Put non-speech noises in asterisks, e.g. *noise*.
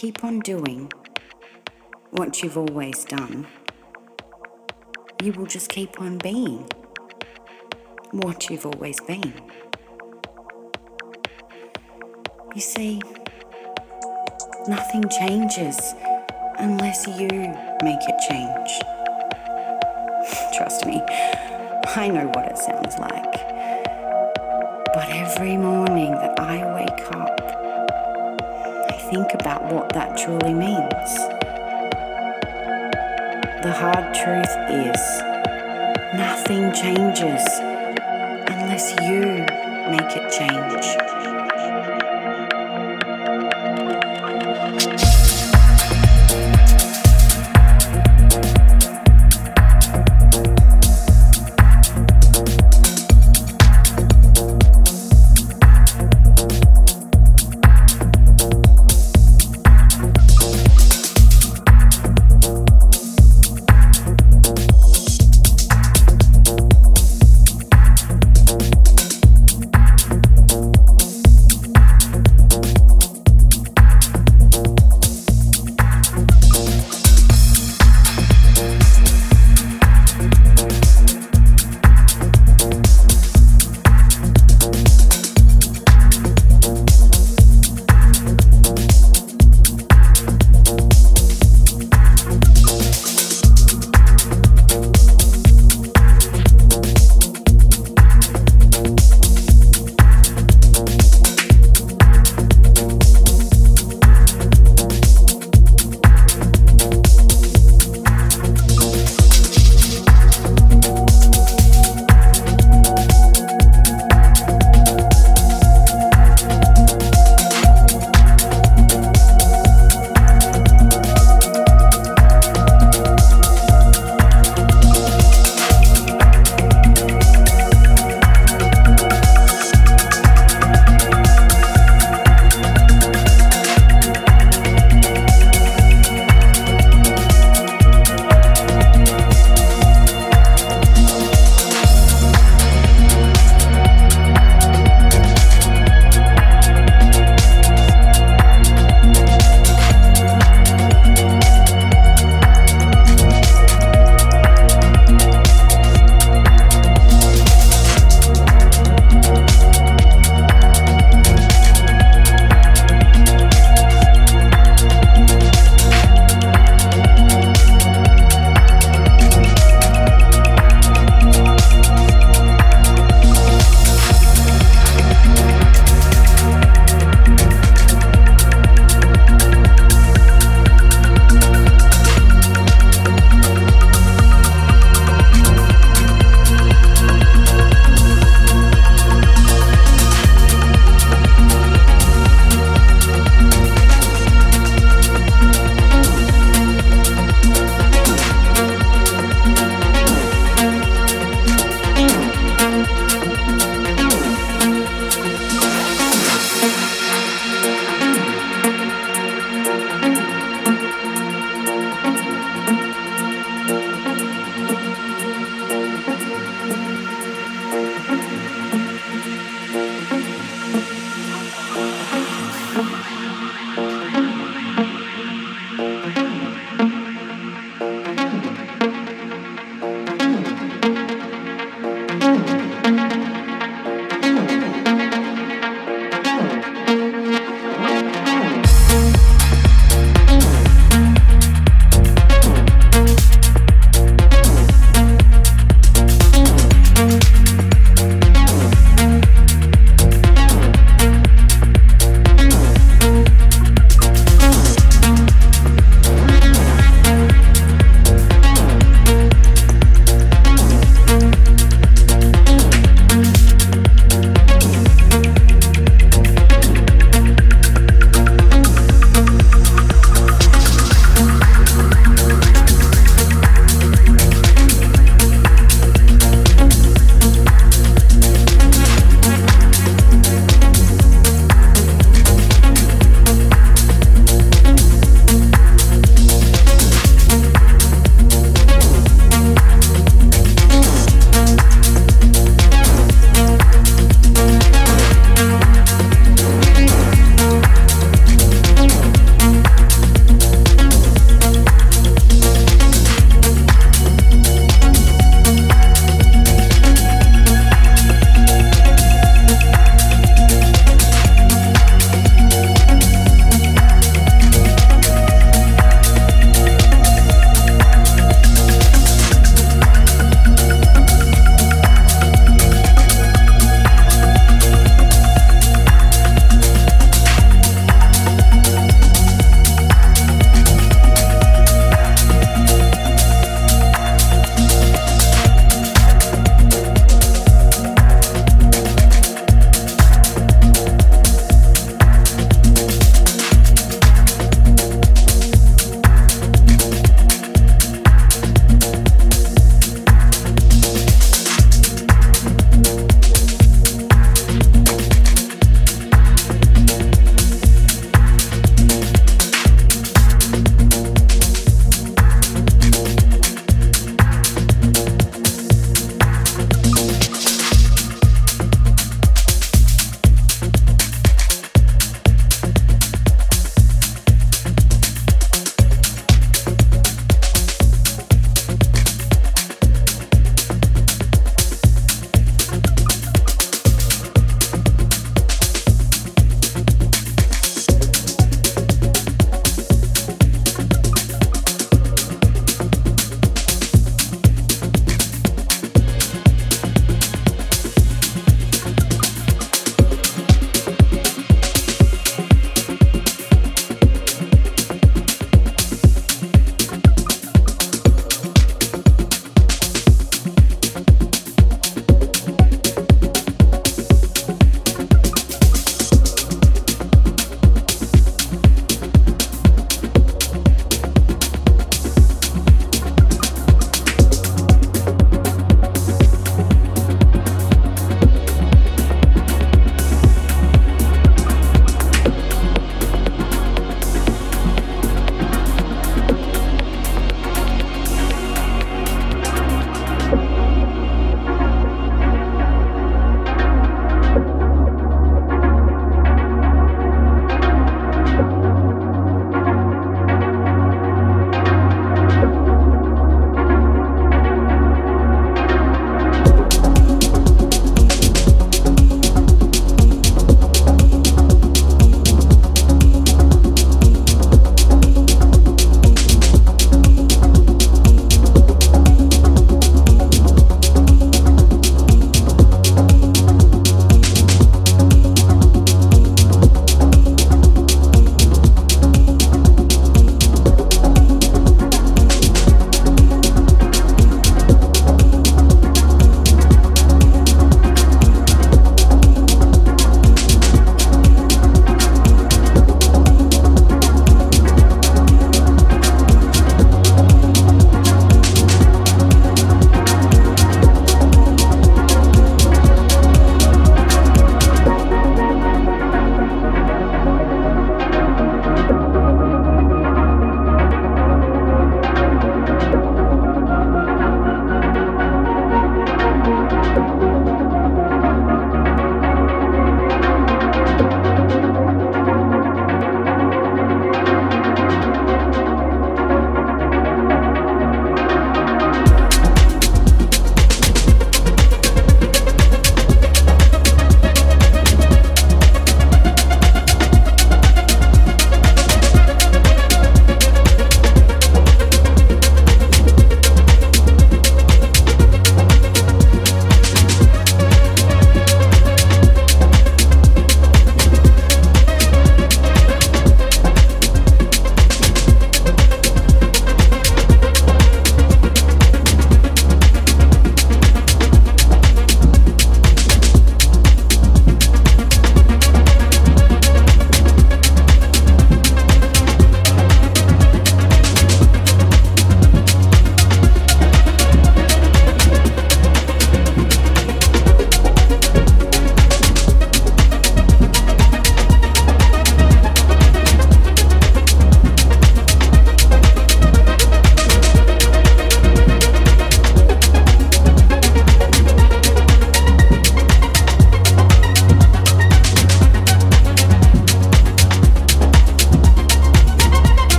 keep on doing what you've always done, you will just keep on being what you've always been. You see, nothing changes unless you make it change. *laughs* Trust me, I know what it sounds like. But every morning that I wake up, think about what that truly means. The hard truth is, nothing changes unless you make it change.